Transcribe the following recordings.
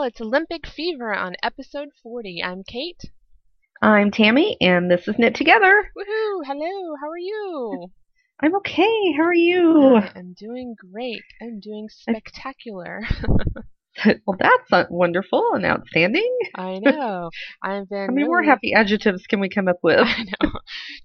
Well, it's Olympic Fever on episode 40. I'm Kate. I'm Tammy, and this is Knit Together. Woohoo! Hello, how are you? I'm okay. How are you? I am doing great. I'm doing spectacular. well, that's wonderful and outstanding. I know. I've been. How many really, more happy adjectives can we come up with? I know.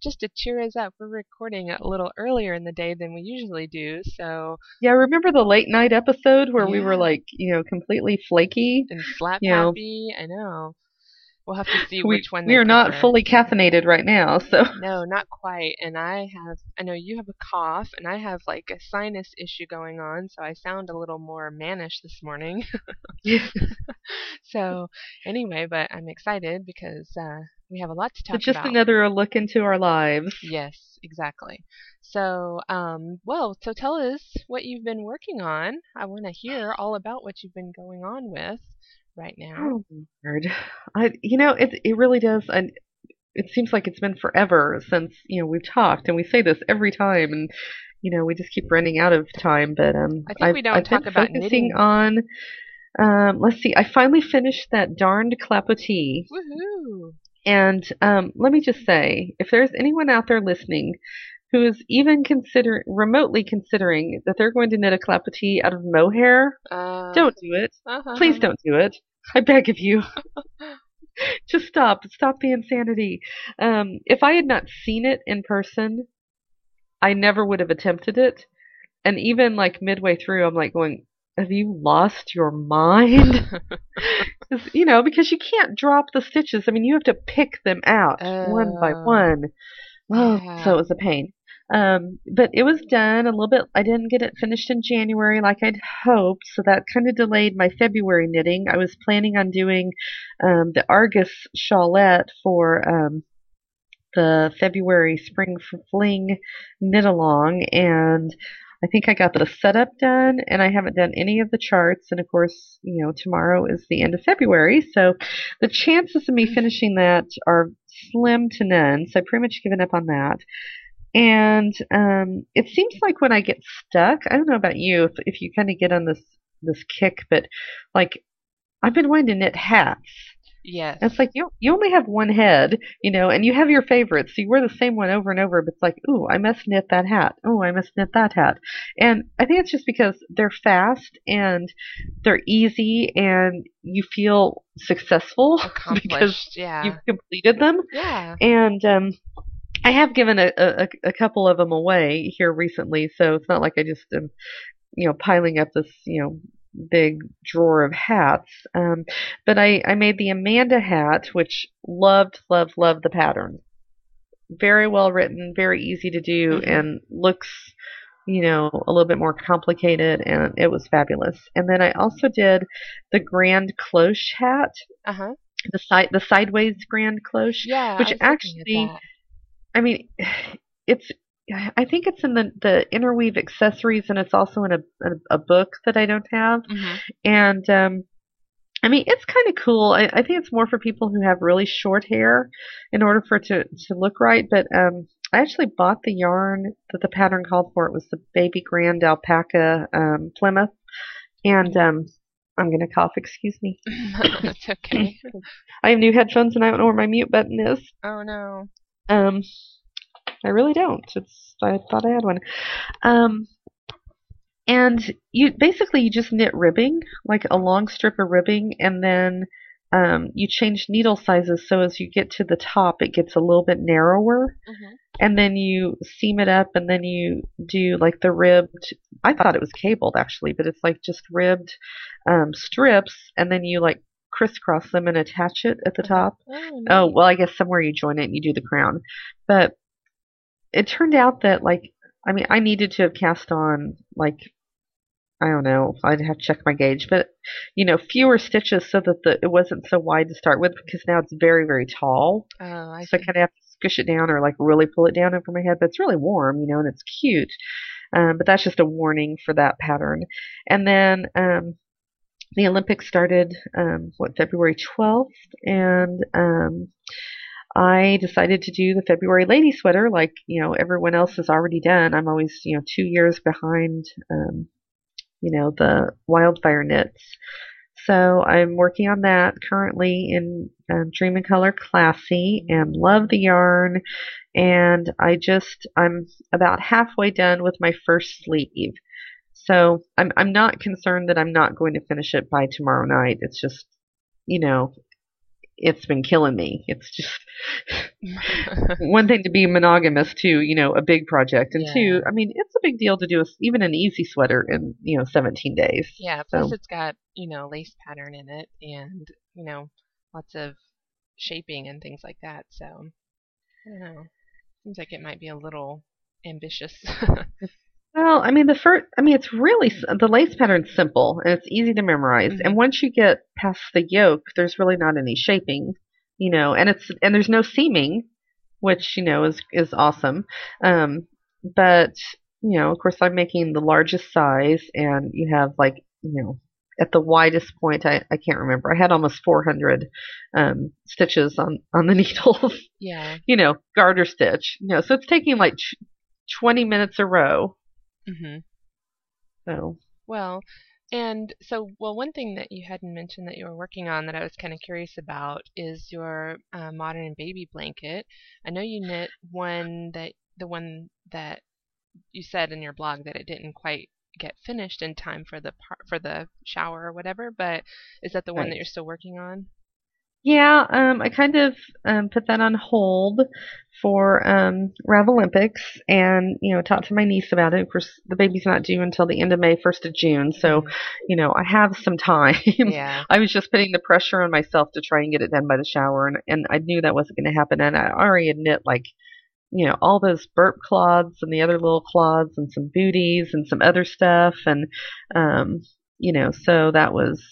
Just to cheer us up, we're recording a little earlier in the day than we usually do, so. Yeah, remember the late night episode where we were like, you know, completely flaky? And slap You know. happy. I know. We'll have to see We, which one. we are not fully caffeinated right now, so. No, not quite. And I have, I know you have a cough, and I have like a sinus issue going on, so I sound a little more mannish this morning. so, anyway, but I'm excited because uh, we have a lot to talk about. Just about. another look into our lives. Yes, exactly. So, um, well, so tell us what you've been working on. I want to hear all about what you've been going on with right now. Oh. I, you know, it it really does. I, it seems like it's been forever since you know we've talked, and we say this every time, and you know we just keep running out of time. But um, I think I've, we don't I've talk been about focusing knitting. on. Um, let's see. I finally finished that darned clapotis, Woohoo! and um, let me just say, if there's anyone out there listening who is even consider remotely considering that they're going to knit a clapotis out of mohair, Uh, don't do it. uh-huh. Please don't do it. I beg of you. Just stop. Stop the insanity. Um, if I had not seen it in person, I never would have attempted it. And even like midway through, I'm like going, have you lost your mind? you know, because you can't drop the stitches. I mean, you have to pick them out one by Oh. one. Oh, Yeah. so it was a pain. Um, but it was done a little bit. I didn't get it finished in January like I'd hoped, so that kind of delayed my February knitting. I was planning on doing um, the Argus shawlette for um, the February Spring Fling knit along, and I think I got the setup done, and I haven't done any of the charts. And of course, you know, tomorrow is the end of February, so the chances of me finishing that are slim to none. So I've pretty much given up on that. And um, it seems like when I get stuck, I don't know about you, if, if you kind of get on this this kick, but like I've been wanting to knit hats. Yes. And it's like you you only have one head, you know, and you have your favorites. So you wear the same one over and over, but it's like, ooh, I must knit that hat. Oh, I must knit that hat. And I think it's just because they're fast and they're easy and you feel successful because Yeah. you've completed them. Yeah. And um I have given a, a, a couple of them away here recently, so it's not like I just am, you know, piling up this, you know, big drawer of hats. Um, but I, I made the Amanda hat, which loved, loved, loved the pattern. Very well written, very easy to do, Mhm. and looks, you know, a little bit more complicated, and it was fabulous. And then I also did the Grand Cloche hat, Uh huh. the side, the sideways Grand Cloche. Yeah. Which I was looking at actually-. I mean, it's. I think it's in the the interweave accessories, and it's also in a a, a book that I don't have. Mhm. And um, I mean, it's kind of cool. I, I think it's more for people who have really short hair, in order for it to to look right. But um, I actually bought the yarn that the pattern called for. It was the baby grand alpaca um, Plymouth, and um, I'm gonna cough. Excuse me. That's okay. I have new headphones, and I don't know where my mute button is. Oh no. Um, I really don't. It's I thought I had one. Um, and you basically you just knit ribbing, like a long strip of ribbing, and then um, you change needle sizes so as you get to the top, it gets a little bit narrower, Mhm. and then you seam it up, and then you do like the ribbed. I thought it was cabled actually, but it's like just ribbed um, strips, and then you like crisscross them and attach it at the top. Oh, Oh, well, I guess somewhere you join it and you do the crown. But it turned out that, like, I mean, I needed to have cast on, like, I don't know, I'd have to check my gauge, but, you know, fewer stitches so that the it wasn't so wide to start with because now it's very, very tall. Oh, I So I kind of have to squish it down or, like, really pull it down over my head. But it's really warm, you know, and it's cute. Um, but that's just a warning for that pattern. And then, um, the Olympics started um, what February 12th, and um, I decided to do the February lady sweater like you know everyone else has already done. I'm always you know two years behind, um, you know the wildfire knits. So I'm working on that currently in um, Dream in Color Classy and love the yarn. And I just, I'm about halfway done with my first sleeve. So I'm, I'm not concerned that I'm not going to finish it by tomorrow night. It's just, you know, it's been killing me. It's just one thing to be monogamous to, you know, a big project, and Yeah. two, I mean, it's a big deal to do a, even an easy sweater in, you know, 17 days. Yeah, plus So- it's got, you know, lace pattern in it and, you know, lots of shaping and things like that. So, I don't know. Seems like it might be a little ambitious. Well, I mean, the first, I mean, it's really, s- the lace pattern's simple and it's easy to memorize. Mhm. And once you get past the yoke, there's really not any shaping, you know, and it's, and there's no seaming, which, you know, is, is awesome. Um, but, you know, of course, I'm making the largest size and you have like, you know, at the widest point, I, I can't remember. I had almost 400 um, stitches on, on the needles, yeah. you know, garter stitch, you know, so it's taking like tw 20 minutes a row. Mhm. So, Well, and so, well, one thing that you hadn't mentioned that you were working on that I was kind of curious about is your uh, modern baby blanket. I know you knit one that the one that you said in your blog that it didn't quite get finished in time for the par- for the shower or whatever, but is that the one that you're still working on? Yeah, um, I kind of um, put that on hold for um, Ravelympics, and you know, talked to my niece about it. Of course, the baby's not due until the end of May, first of June, so you know, I have some time. Yeah. I was just putting the pressure on myself to try and get it done by the shower, and and I knew that wasn't going to happen, and I already admit like, you know, all those burp cloths and the other little cloths and some booties and some other stuff, and um, you know, so that was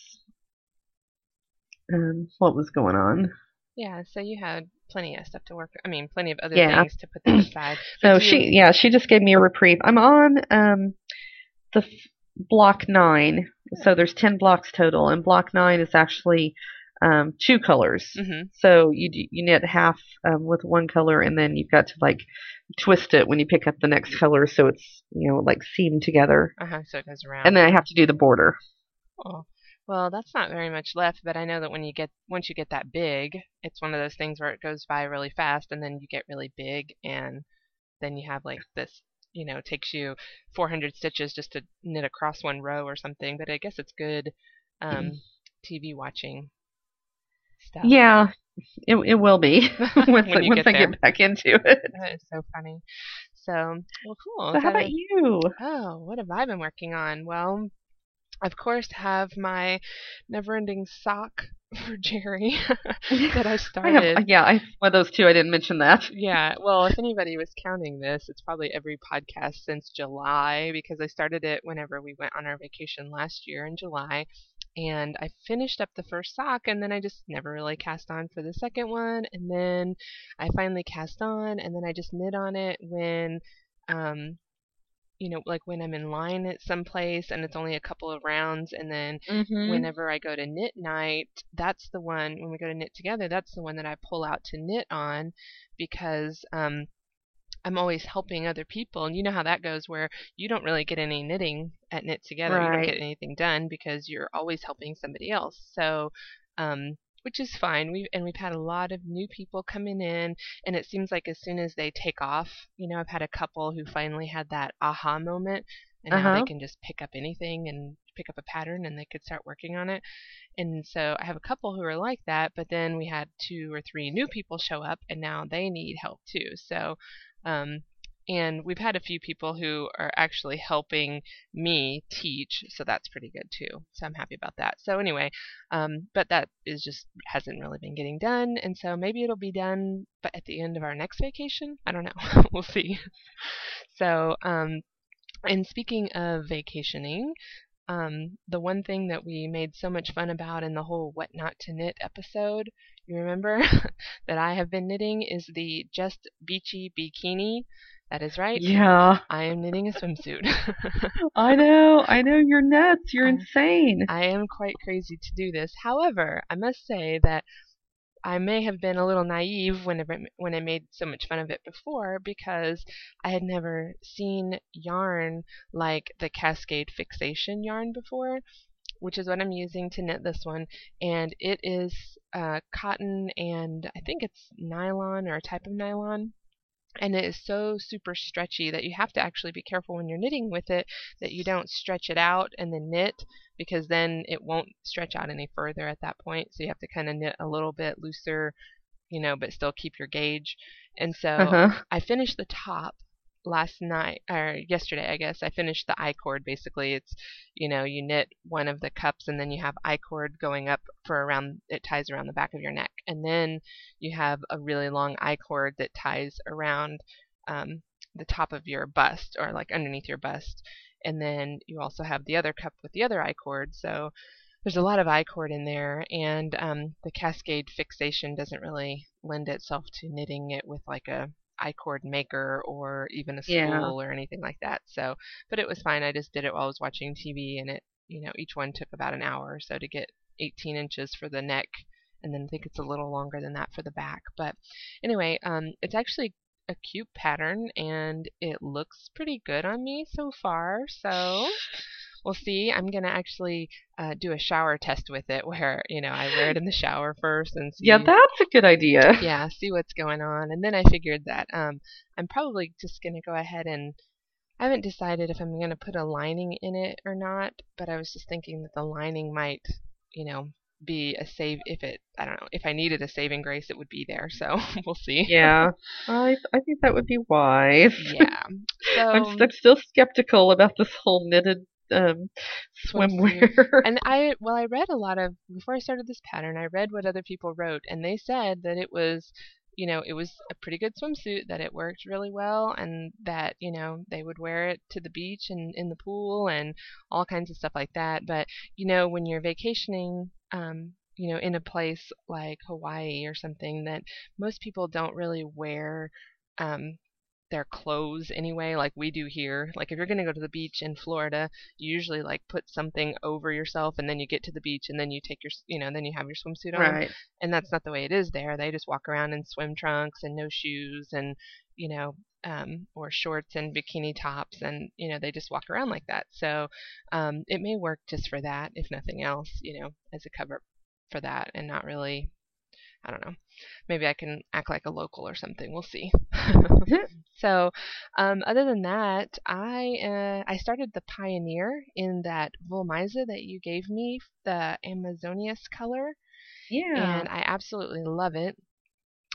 um, what was going on. Yeah, so you had plenty of stuff to work. I mean, plenty of other Yeah. things to put that aside. So she, yeah, she just gave me a reprieve. I'm on um, the f- block nine, so there's ten blocks total, and block nine is actually um, two colors. Mhm. So you you knit half um, with one color, and then you've got to like twist it when you pick up the next color, so it's you know like seamed together, Uh-huh, so it goes around. and then I have to do the border. Oh, well, that's not very much left, but I know that when you get once you get that big, it's one of those things where it goes by really fast, and then you get really big, and then you have like this, you know, takes you 400 stitches just to knit across one row or something. But I guess it's good um, TV watching stuff. Yeah, it it will be once When I, you once get I there. get back into it. That is so funny. So, well, cool. So how So- about you? Oh, what have I been working on? Well, of course, have my never-ending sock for Jerry that I I started. have yeah, I one of those two. I didn't mention that. Yeah, well, if anybody was counting this, it's probably every podcast since July because I started it whenever we went on our vacation last year in July. And I finished up the first sock, and then I just never really cast on for the second one. And then I finally cast on, and then I just knit on it when, um, you know, like when I'm in line at some place and it's only a couple of rounds, and then Mm-hmm. whenever I go to knit night, that's the one when we go to knit together, that's the one that I pull out to knit on because um I'm always helping other people and you know how that goes where you don't really get any knitting at knit together. You don't get anything done because you're always helping somebody else. So um which is fine. We and we've had a lot of new people coming in and it seems like as soon as they take off, you know, I've had a couple who finally had that aha moment and now Uh-huh. they can just pick up anything and pick up a pattern and they could start working on it. And so I have a couple who are like that, but then we had two or three new people show up and now they need help too. So um and we've had a few people who are actually helping me teach, so that's pretty good too. So I'm happy about that. So anyway, um, but that is just hasn't really been getting done, and so maybe it'll be done, but at the end of our next vacation, I don't know. we'll see. So um, and speaking of vacationing, um, the one thing that we made so much fun about in the whole what not to knit episode, you remember that I have been knitting is the just beachy bikini. That is right. Yeah, I am knitting a swimsuit. I know. I know. You're nuts. You're I- insane. I am quite crazy to do this. However, I must say that I may have been a little naive whenever when I made so much fun of it before because I had never seen yarn like the Cascade Fixation yarn before. which is what I'm using to knit this one, and it is uh, cotton and I think it's nylon or a type of nylon and it is so super stretchy that you have to actually be careful when you're knitting with it that you don't stretch it out and then knit because then it won't stretch out any further at that point so you have to kind of knit a little bit looser you know but still keep your gauge and so Uh-huh. I finished the top last night or yesterday I guess I finished the I cord basically. It's you know you knit one of the cups and then you have I cord going up for around it ties around the back of your neck. And then you have a really long I cord that ties around um, the top of your bust or like underneath your bust. And then you also have the other cup with the other I cord so there's a lot of I cord in there and um, the cascade fixation doesn't really lend itself to knitting it with like a I cord maker or even a spool Yeah. or anything like that. So, but it was fine. I just did it while I was watching TV, and it, you know, each one took about an hour or so to get 18 inches for the neck, and then I think it's a little longer than that for the back. But anyway, um, it's actually a cute pattern, and it looks pretty good on me so far. So. We'll see. I'm gonna actually uh, do a shower test with it, where you know I wear it in the shower first and see Yeah, that's a good idea. yeah, see what's going on. And then I figured that um, I'm probably just going to go ahead and I haven't decided if I'm going to put a lining in it or not, but I was just thinking that the lining might, you know, be a save if it I don't know, if I needed a saving grace it would be there. So, we'll see. Yeah, I I think that would be wise. Yeah. So I'm, I'm still skeptical about this whole knitted um, swimwear. and I well I read a lot of before I started this pattern I read what other people wrote and they said that it was you know it was a pretty good swimsuit that it worked really well and that you know they would wear it to the beach and in the pool and all kinds of stuff like that but you know when you're vacationing um you know in a place like Hawaii or something that most people don't really wear um their clothes anyway, like we do here. Like if you're gonna go to the beach in Florida, you usually like put something over yourself, and then you get to the beach, and then you take your, you know, then you have your swimsuit on. right. And that's not the way it is there. They just walk around in swim trunks and no shoes, and you know, um, or shorts and bikini tops, and you know, they just walk around like that. So um, it may work just for that, if nothing else, you know, as a cover for that, and not really. I don't know. Maybe I can act like a local or something. We'll see. So, um, other than that, I uh, I started the Pioneer in that Wollmeise that you gave me, the Amazonias color, Yeah. and I absolutely love it.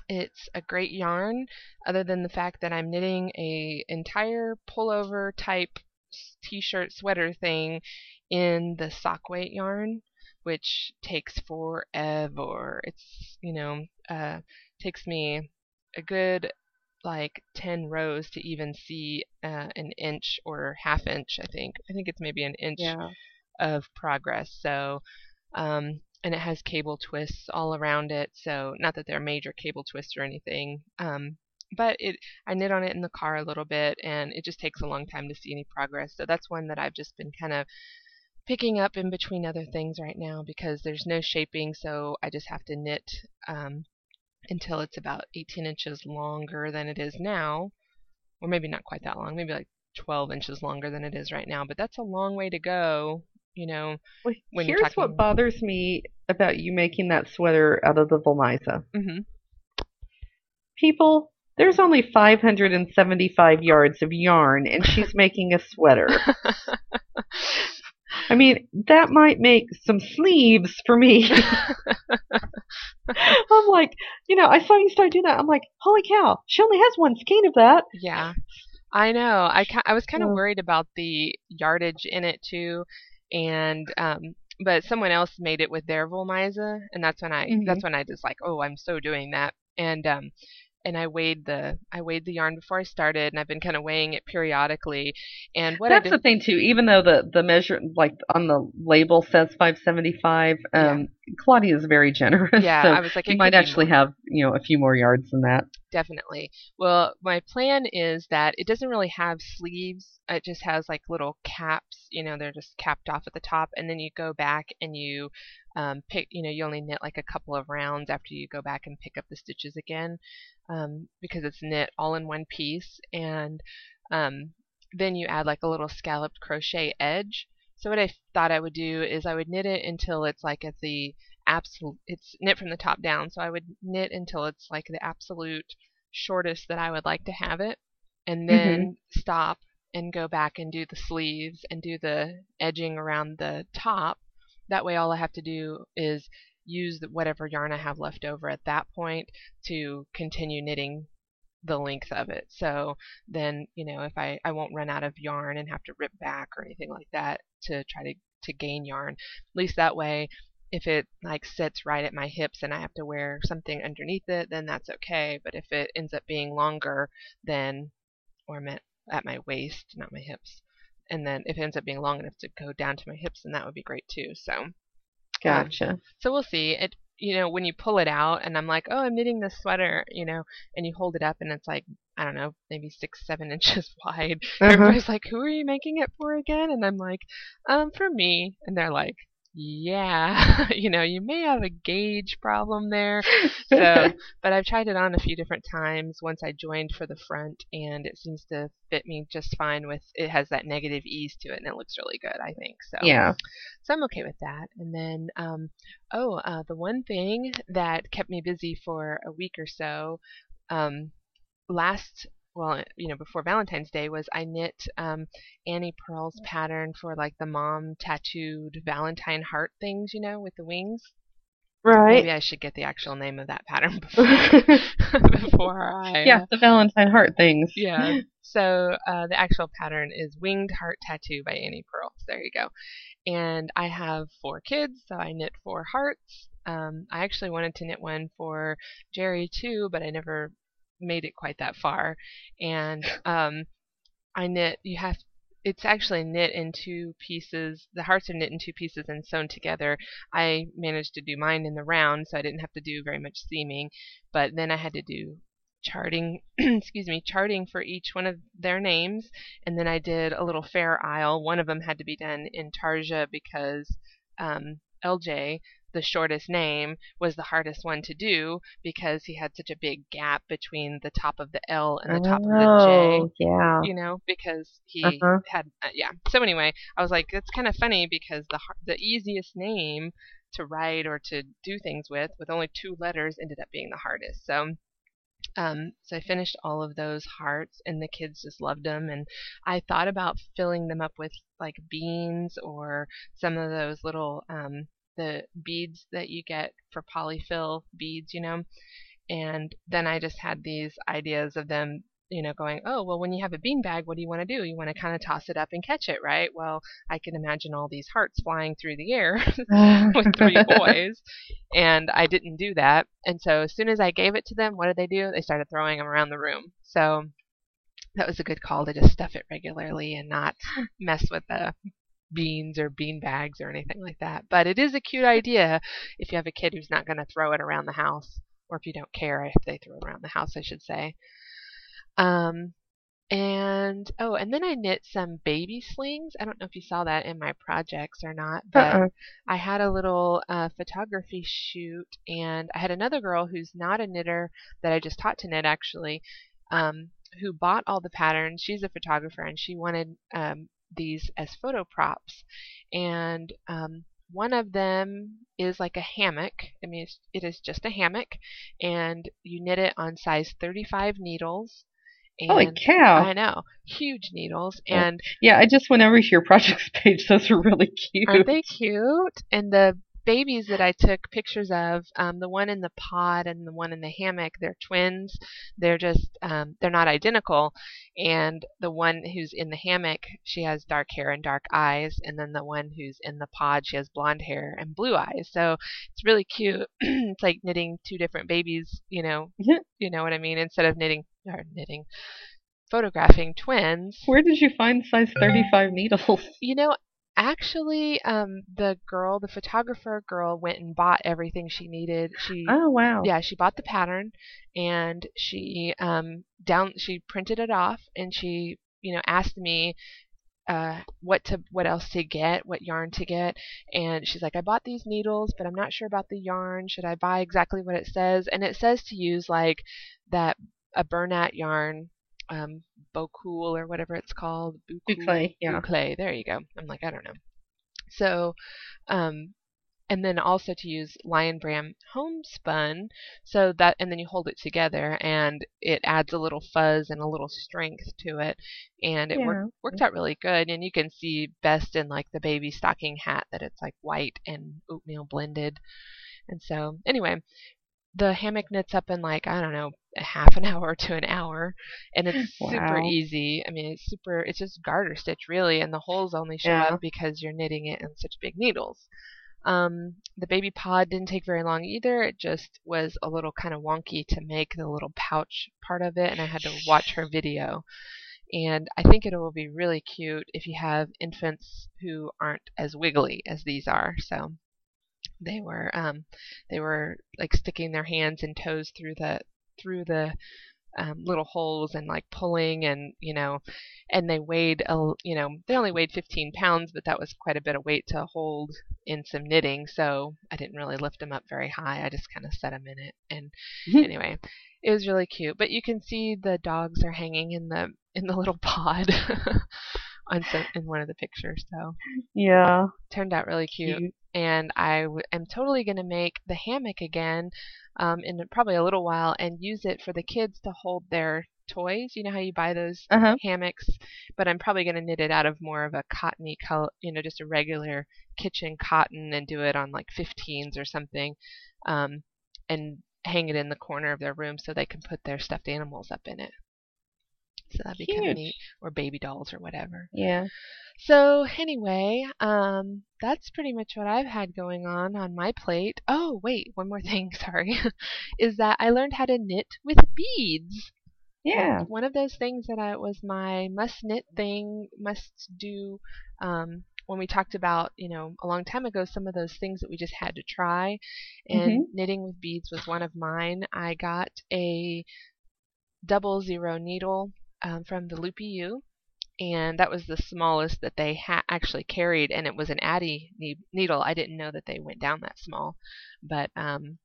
It's a great yarn, other than the fact that I'm knitting a entire pullover type t-shirt sweater thing in the sock weight yarn, which takes forever. It's you know uh, takes me a good like 10 rows to even see uh, an inch or half inch, I think. I think it's maybe an inch yeah. of progress. So, um, and it has cable twists all around it. So, not that they're major cable twists or anything. Um, but it, I knit on it in the car a little bit, and it just takes a long time to see any progress. So that's one that I've just been kind of picking up in between other things right now because there's no shaping, so I just have to knit um, until it's about 18 inches longer than it is now, or maybe not quite that long, maybe like 12 inches longer than it is right now. But that's a long way to go, you know. Well, here's what bothers me about you making that sweater out of the Wollmeise. hmm People, there's only 575 yards of yarn, and she's making a sweater. I mean, that might make some sleeves for me. I'm like, you know, I saw you start doing that. I'm like, holy cow, she only has one skein of that. Yeah, I know. I ki- I was kind of Yeah. worried about the yardage in it too, and um, but someone else made it with their Wollmeise, and that's when I Mhm. that's when I just like, oh, I'm so doing that, and um, and I weighed the I weighed the yarn before I started, and I've been kind of weighing it periodically, and what That's the thing too. Even though the the measure, like on the label, says 575, um, Claudia is very generous. yeah, so I was like, you might actually have, you know, a few more yards than that. Definitely. Well, my plan is that it doesn't really have sleeves. It just has like little caps. You know, they're just capped off at the top, and then you go back and you um, pick. You know, you only knit like a couple of rounds after you go back and pick up the stitches again, um, because it's knit all in one piece, and um, then you add like a little scalloped crochet edge. So what I thought I would do is I would knit it until it's like at the absolute it's knit from the top down. So I would knit until it's like the absolute shortest that I would like to have it and then mm-hmm. stop and go back and do the sleeves and do the edging around the top. That way all I have to do is use whatever yarn I have left over at that point to continue knitting the length of it. So then, you know, if I, I won't run out of yarn and have to rip back or anything like that to try to, to gain yarn. At least that way, if it like sits right at my hips and I have to wear something underneath it, then that's okay. But if it ends up being longer, then, or meant at my waist, not my hips, and then if it ends up being long enough to go down to my hips, then that would be great too. So, gotcha. Um, so we'll see. It you know, when you pull it out and I'm like, oh, I'm knitting this sweater, you know, and you hold it up and it's like, I don't know, maybe six, seven inches wide. Uh-huh. Everybody's like, who are you making it for again? And I'm like, um, for me. And they're like, yeah, you know, you may have a gauge problem there. So, but I've tried it on a few different times once I joined for the front, and it seems to fit me just fine. With it has that negative ease to it, and it looks really good. I think so. Yeah. So I'm okay with that. And then, um, oh, uh, the one thing that kept me busy for a week or so, um, last well, you know, before Valentine's Day was I knit um, Annie Pearl's pattern for like the mom tattooed Valentine heart things, you know, with the wings. Right. Maybe I should get the actual name of that pattern before, before I. Yeah, the Valentine heart things. Yeah. So uh, the actual pattern is Winged Heart Tattoo by Annie Pearl. So there you go. And I have four kids, so I knit four hearts. Um, I actually wanted to knit one for Jerry too, but I never made it quite that far. And um, I knit. You have it's actually knit in two pieces. The hearts are knit in two pieces and sewn together. I managed to do mine in the round, so I didn't have to do very much seaming. But then I had to do charting, excuse me, charting for each one of their names, and then I did a little fair isle. One of them had to be done intarsia because um, LJ the shortest name was the hardest one to do because he had such a big gap between the top of the L and the top oh, of the J. Oh, yeah. You know, because he uh-huh. had uh, yeah. So anyway, I was like, it's kind of funny because the the easiest name to write or to do things with, with only two letters, ended up being the hardest. So. Um, so I finished all of those hearts, and the kids just loved them. And I thought about filling them up with like beans or some of those little um, the beads that you get for polyfill beads, you know. And then I just had these ideas of them, you know, going, oh, well, when you have a bean bag, what do you want to do? You want to kind of toss it up and catch it, right? Well, I can imagine all these hearts flying through the air with three boys. And I didn't do that. And so as soon as I gave it to them, what did they do? They started throwing them around the room. So that was a good call to just stuff it regularly and not mess with the beans or bean bags or anything like that. But it is a cute idea if you have a kid who's not going to throw it around the house, or if you don't care if they throw it around the house, I should say. Um, and oh, and then I knit some baby slings. I don't know if you saw that in my projects or not, but uh-uh. I had a little uh, photography shoot, and I had another girl who's not a knitter that I just taught to knit actually, um, who bought all the patterns. She's a photographer, and she wanted um, these as photo props. And um, one of them is like a hammock. I mean, it is just a hammock, and you knit it on size 35 needles. And Holy cow! I know, huge needles, and yeah, I just went over to your projects page. Those are really cute. Aren't they cute? And the babies that I took pictures of, um, the one in the pod and the one in the hammock, they're twins. They're just um, they're not identical. And the one who's in the hammock, she has dark hair and dark eyes, and then the one who's in the pod, she has blonde hair and blue eyes. So it's really cute. it's like knitting two different babies. You know, you know what I mean? Instead of knitting or knitting photographing twins. Where did you find size 35 needles? You know, actually um the girl the photographer girl went and bought everything she needed she oh wow yeah she bought the pattern and she um down she printed it off and she you know asked me uh, what to what else to get, what yarn to get, and she's like, I bought these needles, but I'm not sure about the yarn. Should I buy exactly what it says? And it says to use like that a Bernat yarn um, Boucle or whatever it's called. Boucle, yeah. Boucle. There you go. I'm like, I don't know. So, um, and then also to use Lion Brand homespun so that and then you hold it together and it adds a little fuzz and a little strength to it and it Yeah. worked worked out really good and you can see best in like the baby stocking hat that it's like white and oatmeal blended and so anyway the hammock knits up in like I don't know a half an hour to an hour, and it's super Wow. easy. I mean, it's super. It's just garter stitch really, and the holes only show Yeah. up because you're knitting it in such big needles. Um, the baby pod didn't take very long either. It just was a little kind of wonky to make the little pouch part of it, and I had to watch her video. And I think it will be really cute if you have infants who aren't as wiggly as these are. So they were um, they were like sticking their hands and toes through the through the um, little holes and like pulling and you know and they weighed a you know they only weighed 15 pounds but that was quite a bit of weight to hold in some knitting so I didn't really lift them up very high. I just kind of set them in it. And anyway it was really cute. But you can see the dogs are hanging in the in the little pod on some in one of the pictures so Yeah. turned out really cute Cute. and I w- am totally going to make the hammock again um, in probably a little while and use it for the kids to hold their toys. You know how you buy those Uh huh. hammocks, but I'm probably going to knit it out of more of a cottony color, you know, just a regular kitchen cotton and do it on like 15s or something, um, and hang it in the corner of their room so they can put their stuffed animals up in it. So that'd be kind of neat, or baby dolls or whatever. Yeah. So anyway, um, that's pretty much what I've had going on on my plate. Oh, wait, one more thing, sorry, is that I learned how to knit with beads. Yeah. One of those things that I was my must knit thing, must do. Um, when we talked about, you know, a long time ago, some of those things that we just had to try, and knitting with beads was one of mine. I got a double zero needle um, from the Loopy Ewe, and that was the smallest that they ha- actually carried, and it was an Addi ne- needle. I didn't know that they went down that small, but um,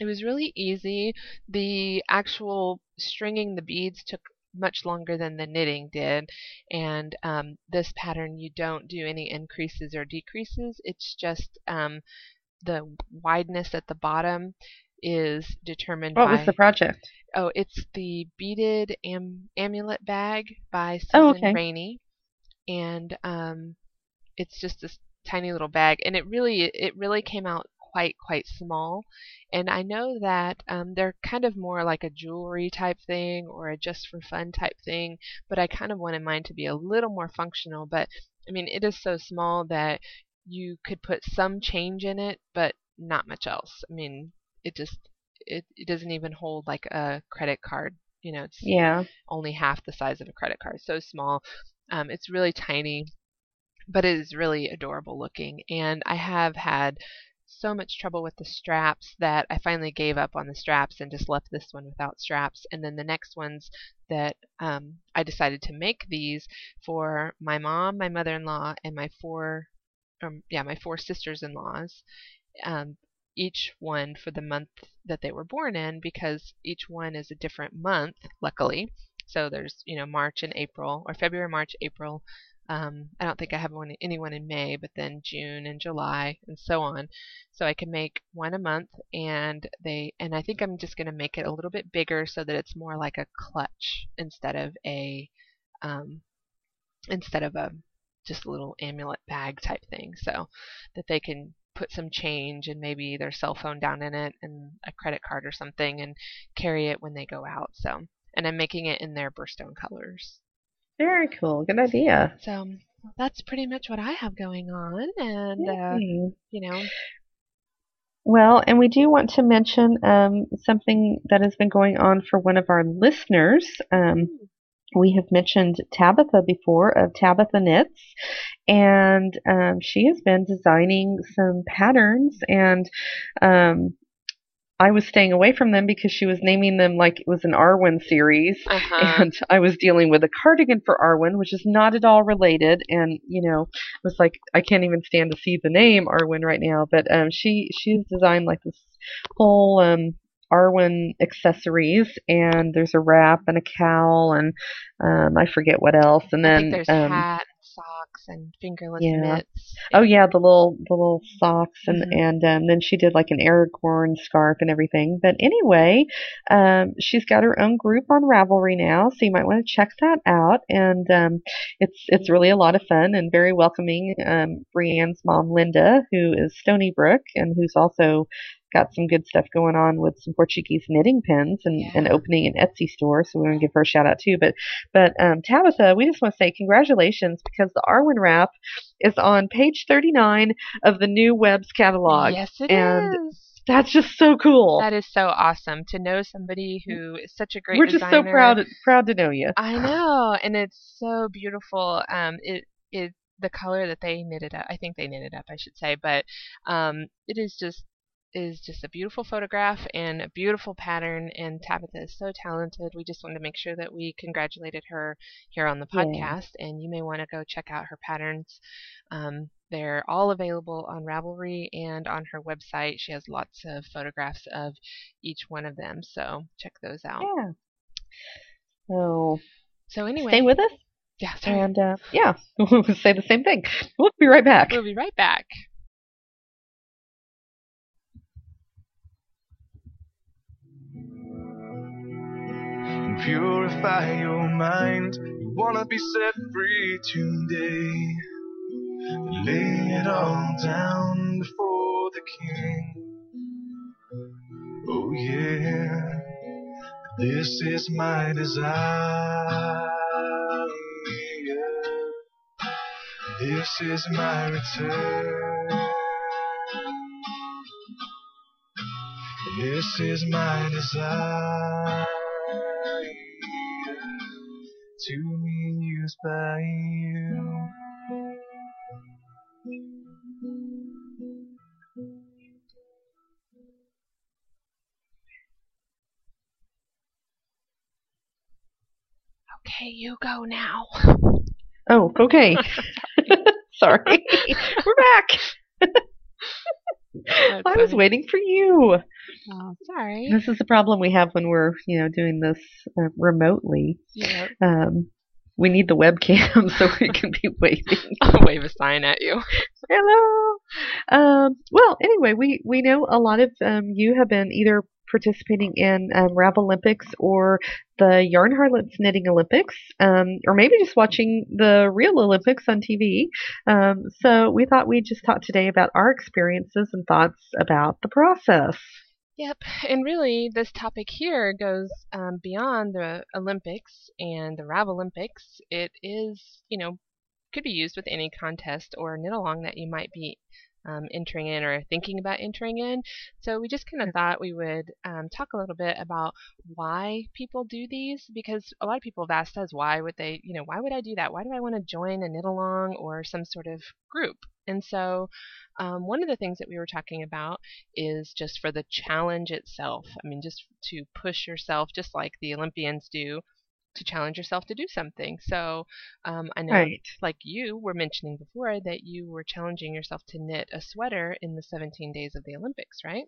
it was really easy. The actual stringing the beads took much longer than the knitting did, and um, this pattern you don't do any increases or decreases. It's just um, the wideness at the bottom is determined What by What was the project? Oh, it's the beaded am- amulet bag by Susan Oh, okay. Rainey, and um, it's just this tiny little bag, and it really it really came out quite quite small. And I know that um, they're kind of more like a jewelry type thing or a just for fun type thing, but I kind of wanted mine to be a little more functional. But I mean, it is so small that you could put some change in it, but not much else. I mean, it just it, it doesn't even hold like a credit card. You know, it's Yeah. only half the size of a credit card. So small. Um, it's really tiny, but it is really adorable looking. And I have had so much trouble with the straps that I finally gave up on the straps and just left this one without straps. And then the next ones that um, I decided to make these for my mom, my mother-in-law, and my four, um, yeah, my four sisters-in-laws. Um, each one for the month that they were born in because each one is a different month, luckily. So there's, you know, March and April, or February, March, April. Um, I don't think I have one, anyone in May, but then June and July and so on. So I can make one a month, and they, and I think I'm just going to make it a little bit bigger so that it's more like a clutch instead of a, um, instead of a just a little amulet bag type thing, so that they can put some change and maybe their cell phone down in it and a credit card or something and carry it when they go out. So, and I'm making it in their birthstone colors. Very cool. Good idea. So that's pretty much what I have going on, and uh, you know, Well, and we do want to mention um, something that has been going on for one of our listeners. Um, we have mentioned Tabitha before of Tabitha Knits, and um, she has been designing some patterns, and um, I was staying away from them because she was naming them like it was an Arwen series. uh-huh. And I was dealing with a cardigan for Arwen, which is not at all related. And you know, I was like, I can't even stand to see the name Arwen right now. But um, she she's designed like this whole um, Arwen accessories, and there's a wrap and a cowl, and um, I forget what else. And then there's um, hat, and socks and fingerless Yeah. mitts. Oh yeah, the little the little socks and Mhm. and um, then she did like an Aragorn scarf and everything. But anyway, um, she's got her own group on Ravelry now, so you might want to check that out. And um, it's it's really a lot of fun and very welcoming. Um, Brienne's mom, Linda, who is Stony Brook and who's also got some good stuff going on with some Portuguese knitting pins and, and opening an Etsy store. So we want to give her a shout out too. But but um, Tabitha, we just want to say congratulations because the Arwen wrap is on page 39 of the new Web's catalog. Yes, it and is. That's just so cool. That is so awesome to know somebody who is such a great We're just so proud proud to know you. I know, and it's so beautiful. Um, it it the color that they knitted up. I think they knitted up, I should say, but um, it is just is just a beautiful photograph and a beautiful pattern. And Tabitha is so talented. We just wanted to make sure that we congratulated her here on the Yeah. podcast. And you may want to go check out her patterns. Um, they're all available on Ravelry and on her website. She has lots of photographs of each one of them, so check those out. Yeah. So So anyway, stay with us yeah, sorry. and uh, yeah, we'll say the same thing. We'll be right back. We'll be right back. Purify your mind. You wanna be set free today. Lay it all down before the King. Oh yeah, this is my desire. This is my return. This is my desire to be used by you. Okay, you go now. Oh, okay. Sorry. We're back. I was waiting for you. Oh, sorry. This is the problem we have when we're, you know, doing this uh, remotely. Yeah. Um, we need the webcam so we can be waving. I'll wave a sign at you. Hello. Um, well, anyway, we we know a lot of um, you have been either participating in um, Olympics or the Yarn Harlots Knitting Olympics, um, or maybe just watching the real Olympics on TV. Um, so we thought we'd just talk today about our experiences and thoughts about the process. Yep, and really, this topic here goes um, beyond the Olympics and the Ravelympics. It is, you know, could be used with any contest or knit along that you might be um, entering in or thinking about entering in. So we just kind of thought we would um, talk a little bit about why people do these because a lot of people have asked us why would they, you know, why would I do that? Why do I want to join a knit along or some sort of group? And so um, one of the things that we were talking about is just for the challenge itself. I mean, just to push yourself, just like the Olympians do, to challenge yourself to do something. So um, I know, Right. like you were mentioning before, that you were challenging yourself to knit a sweater in the 17 days of the Olympics, right?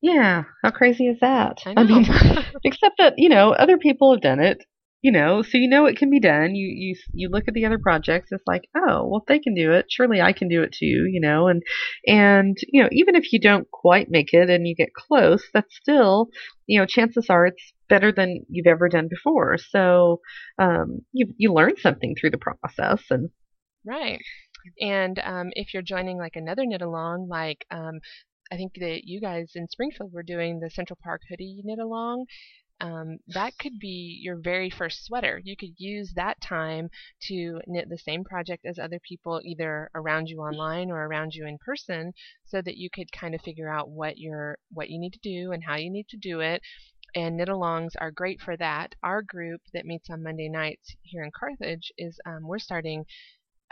Yeah. How crazy is that? I know. mean, except that you know other people have done it. You know, so you know it can be done. You you you look at the other projects. It's like, oh, well, they can do it, surely I can do it too. You know, and and you know, even if you don't quite make it and you get close, that's still, you know, chances are it's better than you've ever done before. So um, you you learn something through the process, and Right. And um, if you're joining like another knit along, like um, I think that you guys in Springfield were doing the Central Park hoodie knit along, um, that could be your very first sweater. You could use that time to knit the same project as other people, either around you online or around you in person, so that you could kind of figure out what you're what you need to do and how you need to do it. And knit alongs are great for that. Our group that meets on Monday nights here in Carthage is um, we're starting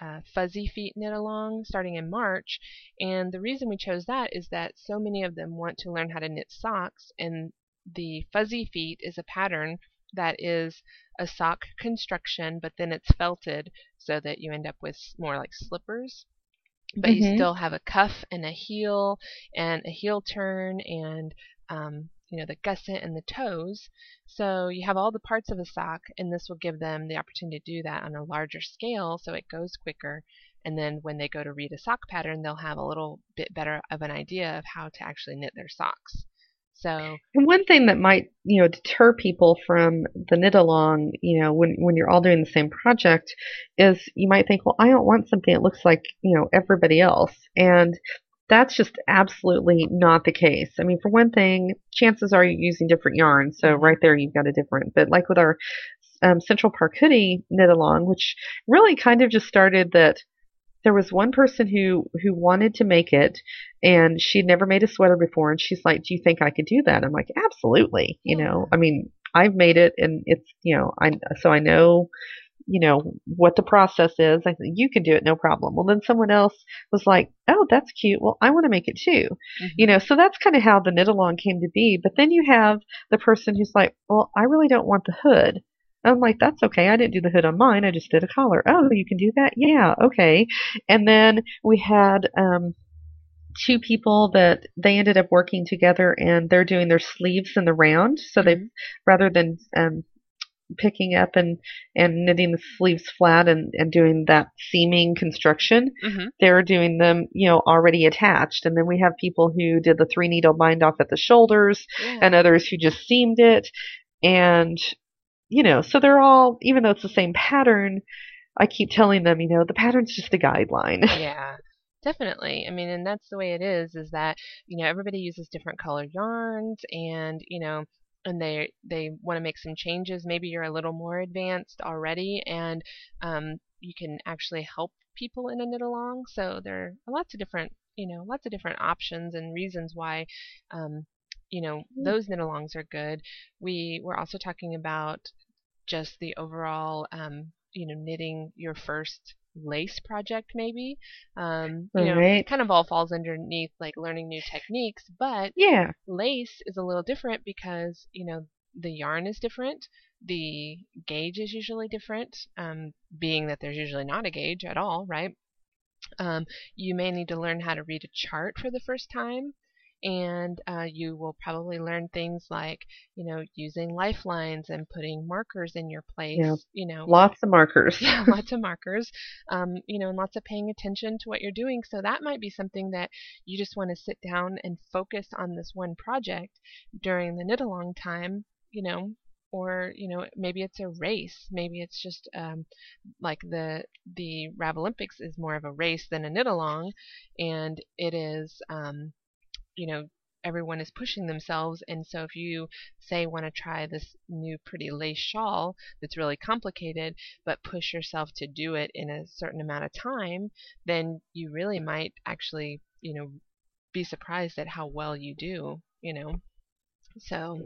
uh, Fuzzy Feet Knit Along starting in March. And the reason we chose that is that so many of them want to learn how to knit socks, and the Fuzzy Feet is a pattern that is a sock construction, but then it's felted so that you end up with more like slippers. but you Mhm. still have a cuff and a heel and a heel turn and um, you know the gusset and the toes. So you have all the parts of a sock, and this will give them the opportunity to do that on a larger scale, so it goes quicker. And then when they go to read a sock pattern, they'll have a little bit better of an idea of how to actually knit their socks. So And one thing that might, you know, deter people from the knit along, you know, when when you're all doing the same project, is you might think, well, I don't want something that looks like, you know, everybody else, and that's just absolutely not the case. I mean, for one thing, chances are you're using different yarns, so right there you've got a different. But like with our um, Central Park hoodie knit along, which really kind of just started that there was one person who who wanted to make it and she'd never made a sweater before and she's like do you think i could do that? I'm like absolutely you know? I mean i've made it and it's you know i so i know you know what the process is. I said you can do it no problem. Well then someone else was like oh that's cute. Well i want to make it too. Mhm. you know so that's kind of how the knit along came to be. But then you have the person who's like well i really don't want the hood I'm like, that's okay. I didn't do the hood on mine. I just did a collar. Oh, you can do that? Yeah, okay. And then we had um, two people that they ended up working together and they're doing their sleeves in the round. So they Mhm. rather than um, picking up and, and knitting the sleeves flat and, and doing that seaming construction, Mhm. they're doing them, you know, already attached. And then we have people who did the three needle bind off at the shoulders Yeah. and others who just seamed it. And, you know, so they're all, even though it's the same pattern, I keep telling them, you know, the pattern's just a guideline. yeah definitely. I mean and that's the way it is is that you know everybody uses different colored yarns and you know and they they want to make some changes. Maybe you're a little more advanced already and um, you can actually help people in a knit along. So there are lots of different you know lots of different options and reasons why um, you know those knit alongs are good we were also talking about just the overall um, you know knitting your first lace project maybe um, you know Right. it kind of all falls underneath like learning new techniques but yeah. lace is a little different because you know the yarn is different the gauge is usually different um, being that there's usually not a gauge at all right um, you may need to learn how to read a chart for the first time and uh, you will probably learn things like you know using lifelines and putting markers in your place Yeah. you know Lots of markers. yeah, lots of markers, um, you know, and lots of paying attention to what you're doing. So that might be something that you just want to sit down and focus on this one project during the knit along time, you know, or you know maybe it's a race, maybe it's just um, like the the Ravelympics is more of a race than a knit along, and it is um, you know everyone is pushing themselves. And so if you say want to try this new pretty lace shawl that's really complicated but push yourself to do it in a certain amount of time then you really might actually you know be surprised at how well you do you know? So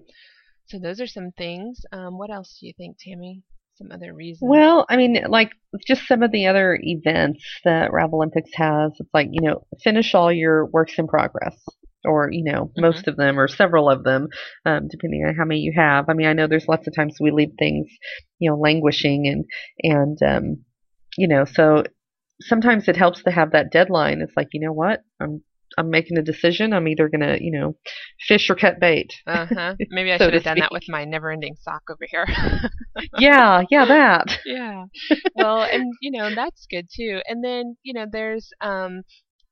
so those are some things. Um, what else do you think tammy? Some other reasons? Well, I mean, like just some of the other events that Ravelympics has, it's like, you know, finish all your works in progress. Or, you know, Mhm. most of them or several of them, um, depending on how many you have. I mean, I know there's lots of times we leave things, you know, languishing and, and, um, you know, so sometimes it helps to have that deadline. It's like, you know what? I'm, I'm making a decision. I'm either going to, you know, fish or cut bait. uh-huh maybe i so should have done that with my never ending sock over here yeah, yeah, that. yeah well and you know that's good too and then you know there's um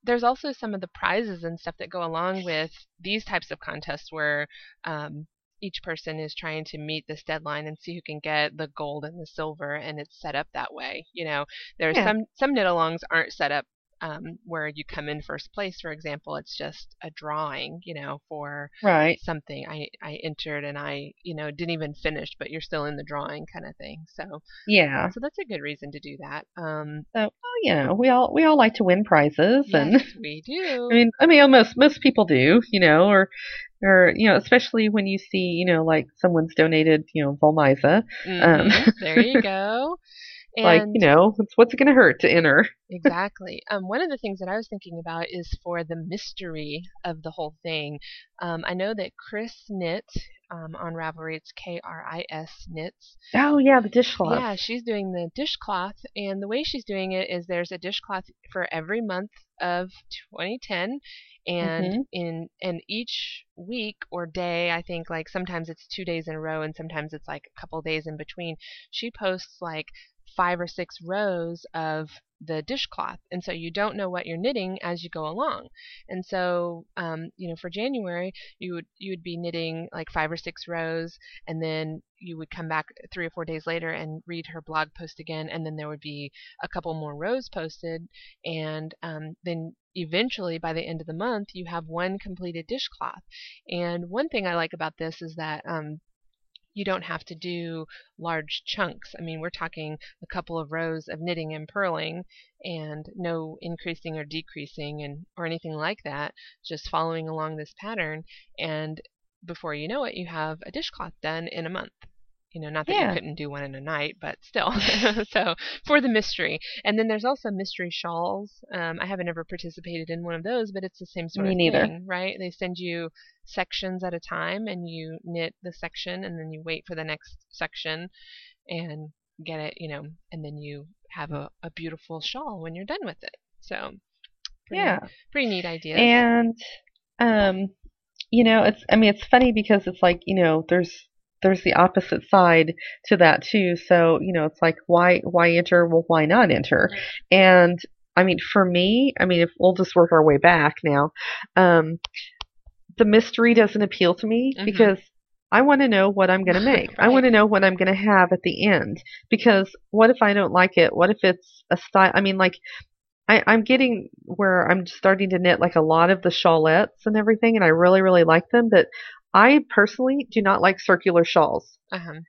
there's also some of the prizes and stuff that go along with these types of contests where um each person is trying to meet this deadline and see who can get the gold and the silver and it's set up that way you know there's Yeah. some some knit alongs aren't set up um, where you come in first place for example it's just a drawing you know for Right. something I, I entered and I, you know, didn't even finish, but you're still in the drawing kind of thing. So, Yeah. so that's a good reason to do that. Um, So, well, you know, we all we all like to win prizes, and we do. I mean, I mean, almost most people do, you know, or or you know, especially when you see, you know, like someone's donated, you know, Wollmeise. Mhm, um, there you go. Like, you know, what's it going to hurt to enter? Exactly. Um, one of the things that I was thinking about is for the mystery of the whole thing. Um, I know that Kris Knit um, on Ravelry, it's K R I S Knits. Oh, yeah, the dishcloth. Yeah, she's doing the dishcloth, and the way she's doing it is there's a dishcloth for every month of 2010, and Mhm. in and each week or day, I think like sometimes it's two days in a row, and sometimes it's like a couple days in between. She posts like five or six rows of the dishcloth, and so you don't know what you're knitting as you go along. And so, um, you know, for January, you would you would be knitting like five or six rows, and then you would come back three or four days later and read her blog post again, and then there would be a couple more rows posted, and um, then eventually by the end of the month you have one completed dishcloth. And one thing I like about this is that um, you don't have to do large chunks. I mean, we're talking a couple of rows of knitting and purling and no increasing or decreasing and or anything like that, just following along this pattern and before you know it you have a dishcloth done in a month. You know, not that Yeah. you couldn't do one in a night, but still. so for the mystery. And then there's also mystery shawls. Um, I haven't ever participated in one of those, but it's the same sort Me of neither. thing, right? They send you sections at a time and you knit the section and then you wait for the next section and get it, you know, and then you have a, a beautiful shawl when you're done with it. So pretty, Yeah. pretty neat idea. And um you know, it's I mean it's funny because it's like, you know, there's there's the opposite side to that too. So, you know, it's like why why enter? Well, why not enter? And I mean, for me, I mean, if we'll just work our way back now, um, the mystery doesn't appeal to me Mhm. because I want to know what I'm going to make. I want to know what I'm going to have at the end. Because what if I don't like it? What if it's a style? I mean, like, I, I'm getting where I'm starting to knit like a lot of the shawlettes and everything, and I really, really like them. But I personally do not like circular shawls. uh-huh.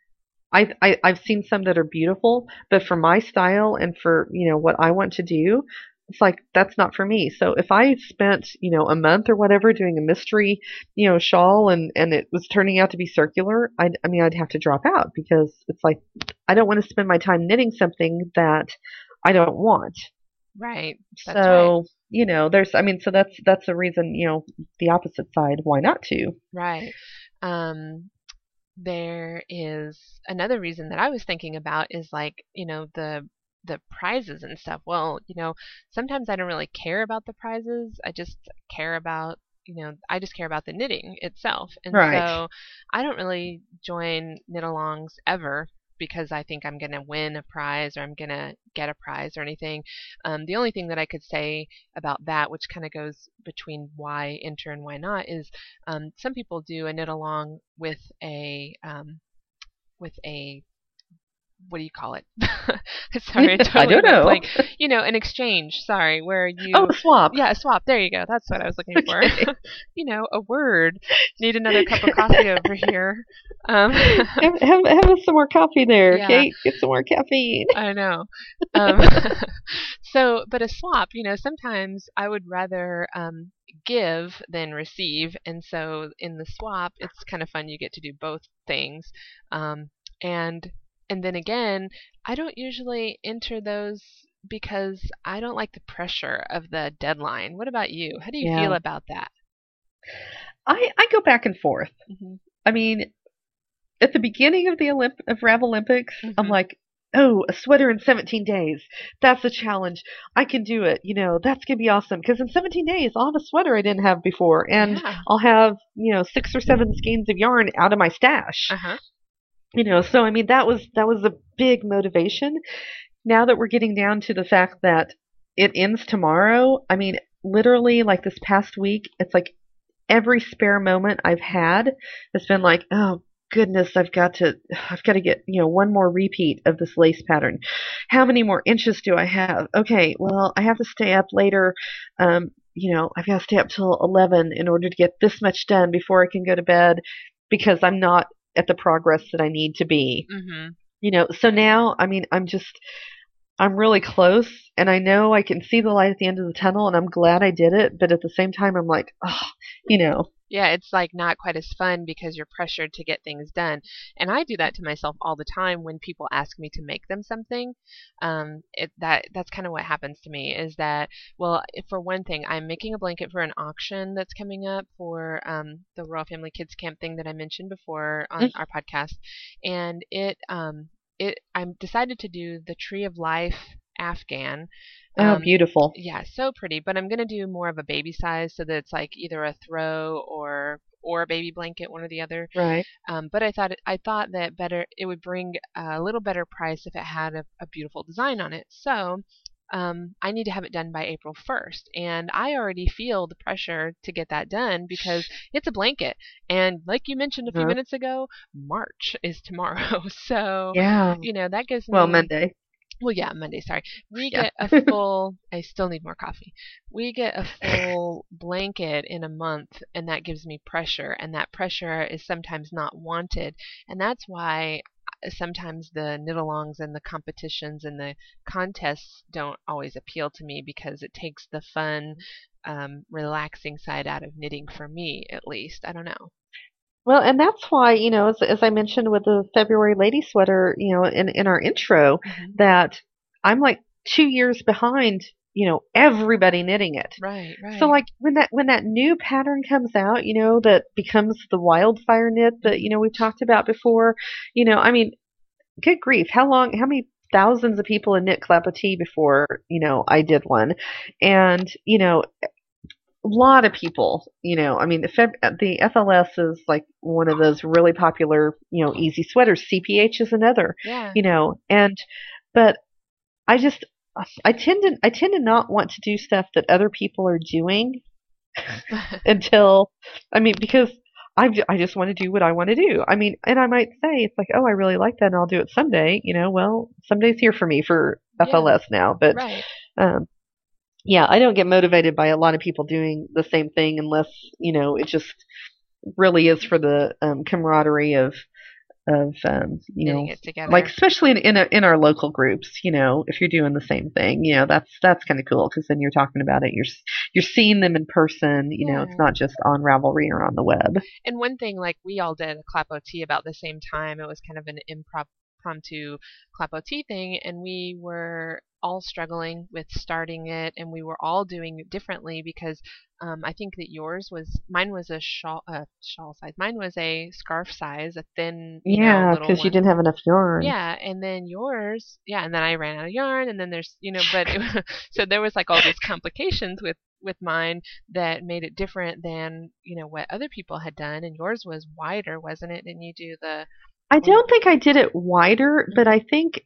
I, I I've seen some that are beautiful, but for my style and for you know what I want to do, it's like that's not for me. So if I spent you know a month or whatever doing a mystery you know shawl and and it was turning out to be circular, I I mean I'd have to drop out because it's like I don't want to spend my time knitting something that I don't want. Right. That's so you know there's I mean so that's that's a reason you know the opposite side why not to. Right. Um, there is another reason that I was thinking about is like, you know, the the prizes and stuff. Well, you know, sometimes I don't really care about the prizes. I just care about, you know, I just care about the knitting itself. And Right. so I don't really join knit-alongs ever because I think I'm going to win a prize or I'm going to get a prize or anything. Um, the only thing that I could say about that, which kind of goes between why enter and why not, is um, some people do a knit along with a um, with a what do you call it? sorry, I, I totally don't know. blank. you know, an exchange. Sorry, where you Oh, a swap. yeah, a swap. There you go. That's what I was looking for. You know, a word. Need another cup of coffee over here. Um, have, have, have us some more coffee there, Yeah. Kate. Get some more caffeine. I know. Um, so, but a swap, you know, sometimes I would rather um, give than receive, and so in the swap, it's kind of fun. You get to do both things, um, and and then again, I don't usually enter those because I don't like the pressure of the deadline. What about you? How do you Yeah. feel about that? I, I go back and forth. hmm I mean, at the beginning of the Olymp- of Ravelympics, I'm Mhm. like, oh, a sweater in 17 days. That's a challenge. I can do it. You know, that's going to be awesome. Because in 17 days, I'll have a sweater I didn't have before. And yeah. I'll have, you know, six or seven skeins of yarn out of my stash. Uh huh. You know so i mean that was that was a big motivation. Now that we're getting down to the fact that it ends tomorrow i mean literally like this past week it's like every spare moment i've had has been like oh goodness i've got to i've got to get you know one more repeat of this lace pattern. How many more inches do i have? Okay well i have to stay up later um you know i've got to stay up till 11 in order to get this much done before i can go to bed because i'm not at the progress that I need to be. hmm You know, so now, I mean, I'm just, I'm really close and I know I can see the light at the end of the tunnel and I'm glad I did it. But at the same time, I'm like, oh, you know, Yeah, it's like not quite as fun because you're pressured to get things done. And I do that to myself all the time when people ask me to make them something. Um, it, that that's kind of what happens to me is that well, if- for one thing, I'm making a blanket for an auction that's coming up for um, the Royal Family Kids Camp thing that I mentioned before on Mm. our podcast, and it um, it I'm decided to do the Tree of Life Afghan. Oh, Um, beautiful. yeah, so pretty. But I'm gonna do more of a baby size so that it's like either a throw or or a baby blanket, one or the other. Right. Um, but I thought it, I thought that better it would bring a little better price if it had a, a beautiful design on it. So um, I need to have it done by April 1st, and I already feel the pressure to get that done because it's a blanket, and like you mentioned a few Uh-huh. minutes ago, March is tomorrow. So Yeah. you know that gives me Well, Monday. Well, yeah, Monday, sorry. We Yeah. get a full, I still need more coffee. We get a full blanket in a month, and that gives me pressure, and that pressure is sometimes not wanted. And that's why uh, sometimes the knit alongs and the competitions and the contests don't always appeal to me because it takes the fun, um, relaxing side out of knitting for me, at least. I don't know. Well, and that's why, you know, as, as I mentioned with the February lady sweater, you know, in, in our intro, mm-hmm. that I'm like two years behind, you know, everybody knitting it. Right, right. So like when that when that new pattern comes out, you know, that becomes the wildfire knit that, you know, we've talked about before, you know, I mean, good grief, how long how many thousands of people had knit Clapotis before, you know, I did one. And, you know, lot of people, you know, I mean, the, Feb- the FLS is like one of those really popular, you know, easy sweaters. CPH is another, yeah. you know, and, but I just, I tend to, I tend to not want to do stuff that other people are doing until, I mean, because I, I just want to do what I want to do. I mean, and I might say, it's like, oh, I really like that and I'll do it someday, you know, well, someday's here for me for Yeah. FLS now, but, right. um, yeah, I don't get motivated by a lot of people doing the same thing unless you know it just really is for the um, camaraderie of of um, you know like especially in in, a, in our local groups. You know, if you're doing the same thing, you know that's that's kind of cool because then you're talking about it. You're s- you're seeing them in person. You know, it's not just on Ravelry or on the web. And one thing, like we all did a clapotis about the same time. It was kind of an impromptu clapotis thing, and we were all struggling with starting it, and we were all doing it differently because um, I think that yours was mine was a shawl uh, shawl size. Mine was a scarf size, a thin Yeah, because you one. didn't have enough yarn. Yeah, and then yours, yeah, and then I ran out of yarn, and then there's, you know, but it, so there was like all these complications with with mine that made it different than you know what other people had done, and yours was wider, wasn't it? Didn't you do the? I don't think I did it wider, but I think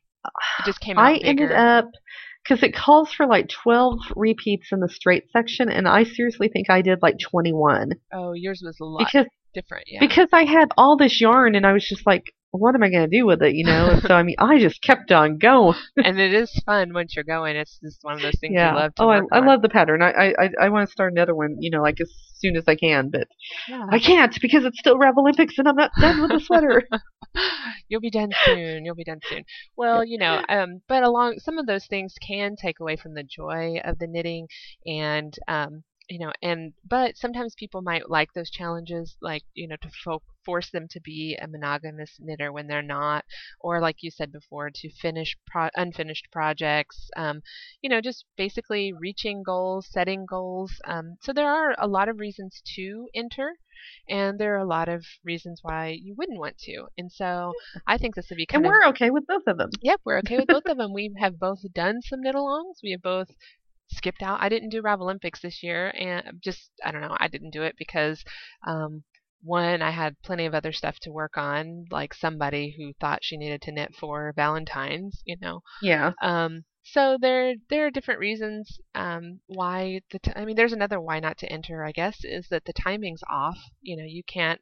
It just came out I bigger. ended up because it calls for like 12 repeats in the straight section, and I seriously think I did like 21 Oh, yours was a lot because different, yeah. because I had all this yarn, and I was just like, what am I going to do with it, you know? And so I mean, I just kept on going. and it is fun once you're going. It's just one of those things yeah. you love to oh, I, I love the pattern. I I I want to start another one, you know, like as soon as I can, but Yeah. I can't because it's still Rev Olympics, and I'm not done with the sweater. You'll be done soon. You'll be done soon. Well, you know, um, but along some of those things can take away from the joy of the knitting, and um, you know, and but sometimes people might like those challenges, like you know, to fo- force them to be a monogamous knitter when they're not, or like you said before, to finish pro- unfinished projects. Um, you know, just basically reaching goals, setting goals. Um, so there are a lot of reasons to enter and there are a lot of reasons why you wouldn't want to. And so I think this would be kind and of we're okay with both of them. Yep, we're okay with both of them. We have both done some knit alongs. We have both skipped out. I didn't do Ravelympics this year, and just I don't know. I didn't do it because um, one, I had plenty of other stuff to work on, like somebody who thought she needed to knit for Valentine's, you know. Yeah. Um, so there there are different reasons um, why the t- I mean there's another why not to enter I guess is that the timing's off. You know you can't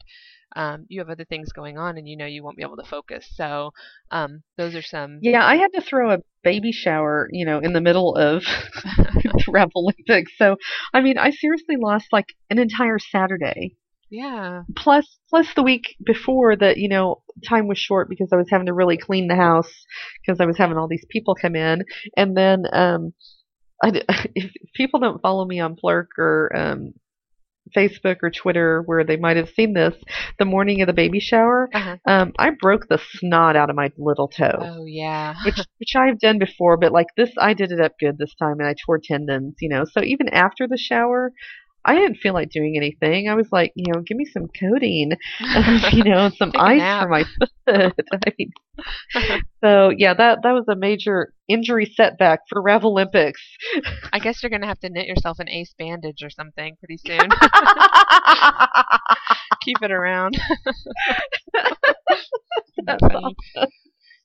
um, you have other things going on and you know you won't be able to focus. So um, those are some Yeah, I had to throw a baby shower, you know, in the middle of the Ravelympics. So, I mean, I seriously lost like an entire Saturday. Yeah Plus, plus the week before that, you know, time was short because I was having to really clean the house because I was having all these people come in, and then um, I, if people don't follow me on Plurk or um, Facebook or Twitter where they might have seen this. The morning of the baby shower, Uh-huh. um, I broke the snot out of my little toe, Oh yeah. which which I've done before, but like this, I did it up good this time, and I tore tendons. You know, so even after the shower. I didn't feel like doing anything. I was like, you know, give me some codeine, you know, some ice for my foot. I mean, so yeah, that that was a major injury setback for Ravelympics. I guess you're gonna have to knit yourself an ace bandage or something pretty soon. Keep it around. That's funny.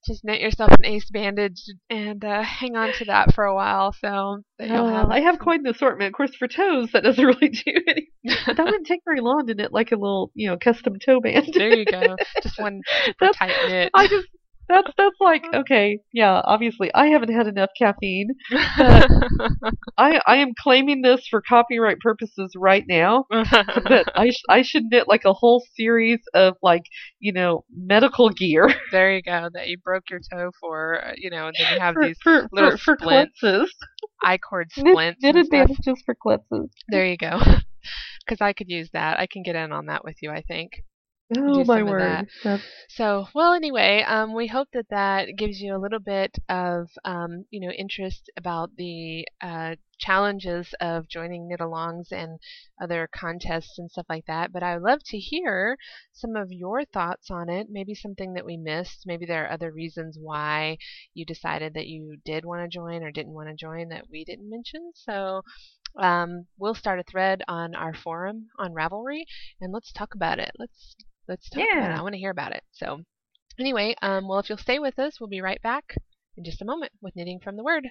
Just knit yourself an ace bandage and uh, hang on to that for a while. So Oh, have. I have quite an assortment. Of course, for toes, that doesn't really do anything. That wouldn't take very long to knit like a little, you know, custom toe band. there you go. Just one super tight knit. I just that's that's like okay, yeah. Obviously, I haven't had enough caffeine. I I am claiming this for copyright purposes right now. That I sh- I should knit like a whole series of like you know medical gear there you go. That you broke your toe for, uh, you know, and then you have for these for, little for, for splints, cleanses. I cord Knit- splints. Knitted stuff. bandages for cleanses. There you go. Because I could use that. I can get in on that with you. I think. Oh my word! So, well, anyway, um, we hope that that gives you a little bit of, um, you know, interest about the uh, challenges of joining knit-alongs and other contests and stuff like that. But I would love to hear some of your thoughts on it. Maybe something that we missed. Maybe there are other reasons why you decided that you did want to join or didn't want to join that we didn't mention. So. Um, we'll start a thread on our forum on Ravelry, and let's talk about it. Let's let's talk about it. I want to hear about it. So, anyway, um, well, if you'll stay with us, we'll be right back in just a moment with knitting from the word.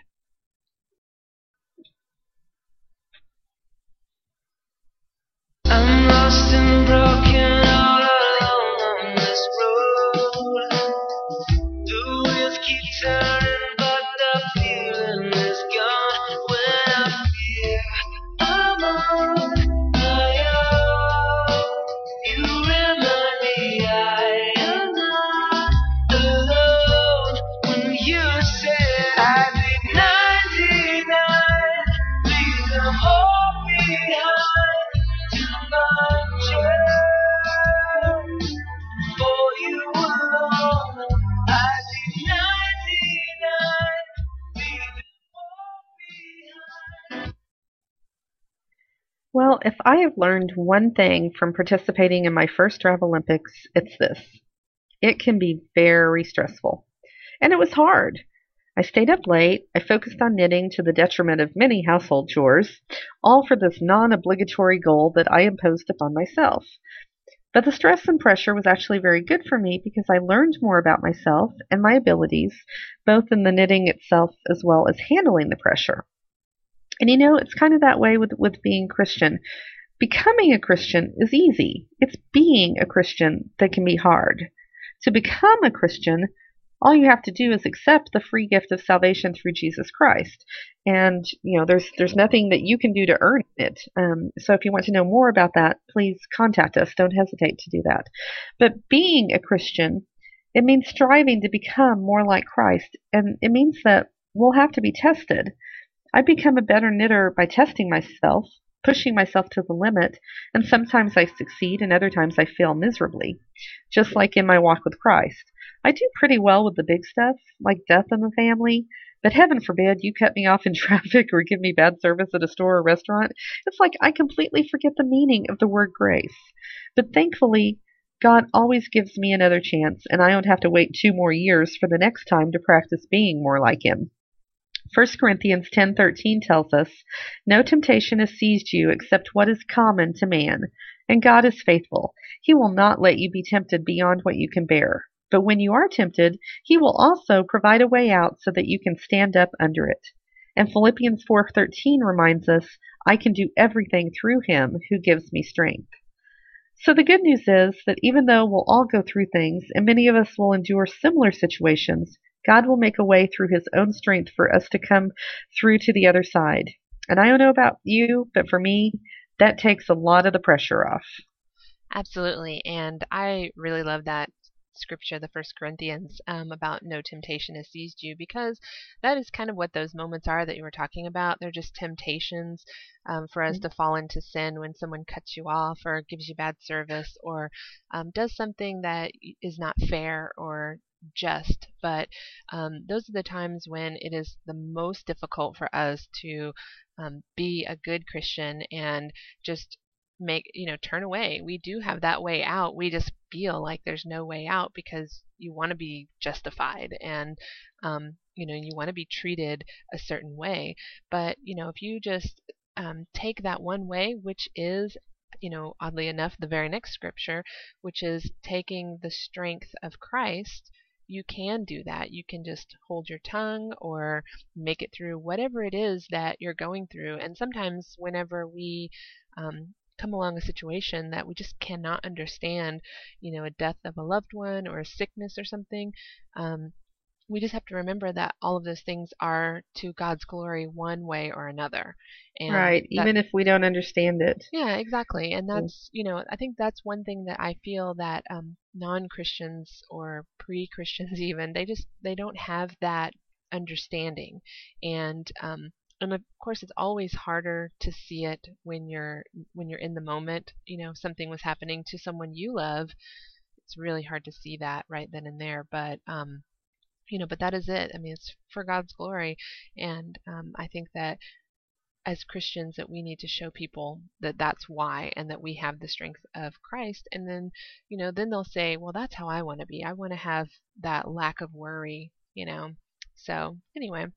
Well, if I have learned one thing from participating in my first Ravelympics, it's this. It can be very stressful. And it was hard. I stayed up late. I focused on knitting to the detriment of many household chores, all for this non obligatory goal that I imposed upon myself. But the stress and pressure was actually very good for me because I learned more about myself and my abilities, both in the knitting itself as well as handling the pressure. And you know, it's kind of that way with, with being Christian. Becoming a Christian is easy. It's being a Christian that can be hard. To become a Christian, all you have to do is accept the free gift of salvation through Jesus Christ. And, you know, there's there's nothing that you can do to earn it. Um, so if you want to know more about that, please contact us. Don't hesitate to do that. But being a Christian, it means striving to become more like Christ. And it means that we'll have to be tested. I become a better knitter by testing myself, pushing myself to the limit, and sometimes I succeed and other times I fail miserably, just like in my walk with Christ. I do pretty well with the big stuff, like death in the family, but heaven forbid you cut me off in traffic or give me bad service at a store or restaurant. It's like I completely forget the meaning of the word grace. But thankfully, God always gives me another chance, and I don't have to wait two more years for the next time to practice being more like Him. 1 Corinthians 10:13 tells us, "No temptation has seized you except what is common to man, and God is faithful. He will not let you be tempted beyond what you can bear. But when you are tempted, he will also provide a way out so that you can stand up under it." And Philippians 4:13 reminds us, "I can do everything through him who gives me strength." So the good news is that even though we'll all go through things and many of us will endure similar situations, God will make a way through his own strength for us to come through to the other side. And I don't know about you, but for me, that takes a lot of the pressure off. Absolutely. And I really love that scripture, the First Corinthians, um, about no temptation has seized you, because that is kind of what those moments are that you were talking about. They're just temptations um, for us mm-hmm. to fall into sin when someone cuts you off or gives you bad service or um, does something that is not fair or just. But um, those are the times when it is the most difficult for us to um, be a good Christian and just make you know turn away we do have that way out we just feel like there's no way out because you want to be justified and um, you know you want to be treated a certain way but you know if you just um, take that one way which is you know oddly enough the very next scripture which is taking the strength of christ you can do that. You can just hold your tongue or make it through whatever it is that you're going through. And sometimes, whenever we um, come along a situation that we just cannot understand, you know, a death of a loved one or a sickness or something, um, we just have to remember that all of those things are to God's glory one way or another. And right, that, even if we don't understand it. Yeah, exactly. And that's, you know, I think that's one thing that I feel that um, non-Christians or pre-Christians even, they just they don't have that understanding. And um, and of course it's always harder to see it when you're when you're in the moment. You know something was happening to someone you love it's really hard to see that right then and there. But um you know but that is it. I mean it's for god's glory. And um i think that as Christians that we need to show people that that's why and that we have the strength of Christ and then you know then they'll say well that's how I want to be I want to have that lack of worry you know so anyway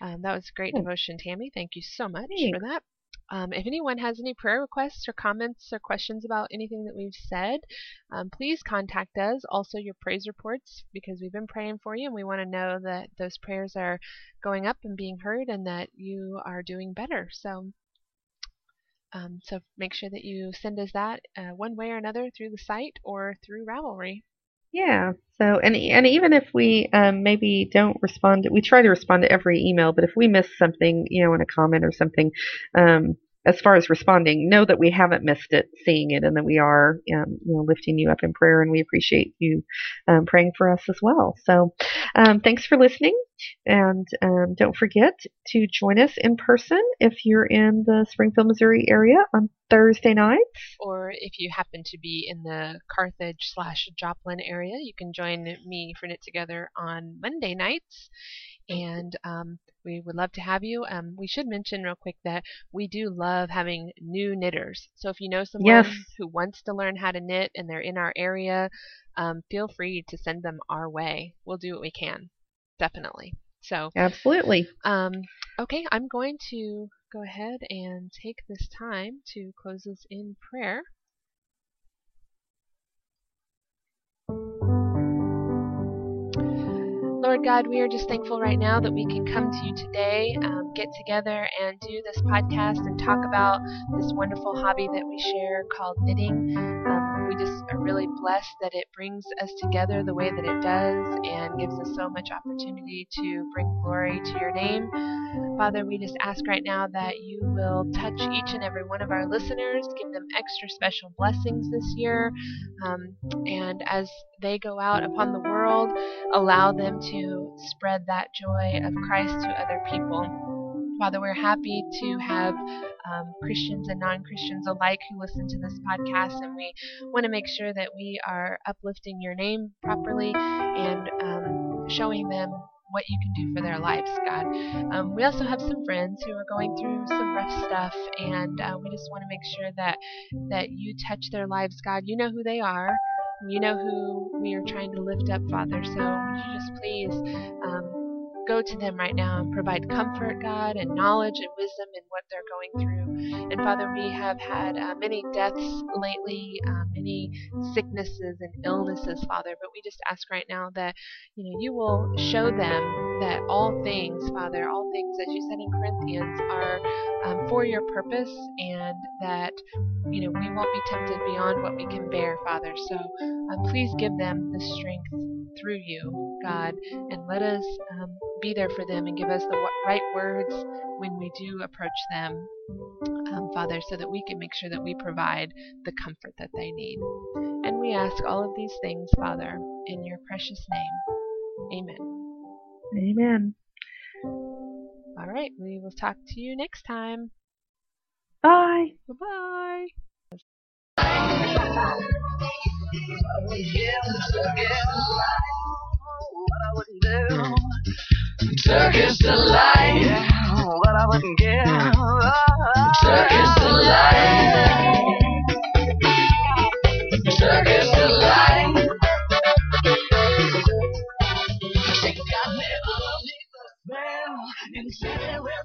um, that was great devotion, Tammy. Thank you so much Thanks. for that. Um, if anyone has any prayer requests or comments or questions about anything that we've said, um, please contact us. Also, your praise reports, because we've been praying for you and we want to know that those prayers are going up and being heard and that you are doing better. So, um, so make sure that you send us that uh, one way or another through the site or through Ravelry. Yeah. So, and and even if we um, maybe don't respond, we try to respond to every email. But if we miss something, you know, in a comment or something, um, as far as responding, know that we haven't missed it, seeing it, and that we are, um, you know, lifting you up in prayer, and we appreciate you um, praying for us as well. So, um, thanks for listening, and um, don't forget to join us in person if you're in the Springfield, Missouri area on Thursday nights. Or if you happen to be in the Carthage slash Joplin area, you can join me for Knit Together on Monday nights and um, we would love to have you. Um, we should mention real quick that we do love having new knitters. So if you know someone yes. who wants to learn how to knit and they're in our area, um, feel free to send them our way. We'll do what we can, definitely. So absolutely. Um, okay, I'm going to go ahead and take this time to close this in prayer. Lord God, we are just thankful right now that we can come to you today, um, get together and do this podcast and talk about this wonderful hobby that we share called knitting. Um, we just are really blessed that it brings us together the way that it does and gives us so much opportunity to bring glory to your name. Father, we just ask right now that you will touch each and every one of our listeners, give them extra special blessings this year, um, and as they go out upon the world, allow them to spread that joy of Christ to other people. Father, we're happy to have um, Christians and non Christians alike who listen to this podcast, and we want to make sure that we are uplifting your name properly and um, showing them what you can do for their lives, God. Um, we also have some friends who are going through some rough stuff, and uh, we just want to make sure that that you touch their lives, God. You know who they are. You know who we are trying to lift up, Father. So would you just please um, go to them right now and provide comfort, God, and knowledge and wisdom in what they're going through. And Father, we have had uh, many deaths lately, uh, many sicknesses and illnesses, Father. But we just ask right now that you know you will show them that all things, Father, all things, as you said in Corinthians, are um, for your purpose, and that you know we won't be tempted beyond what we can bear, Father. So um, please give them the strength through you, God, and let us um, be there for them and give us the right words when we do approach them, um, Father, so that we can make sure that we provide the comfort that they need. And we ask all of these things, Father, in your precious name. Amen. Amen. All right, we will talk to you next time. Bye. Bye bye. I would do. Turkish delight. Yeah, what I wouldn't give. Turkish delight. Turkish delight. She got me underneath the spell and she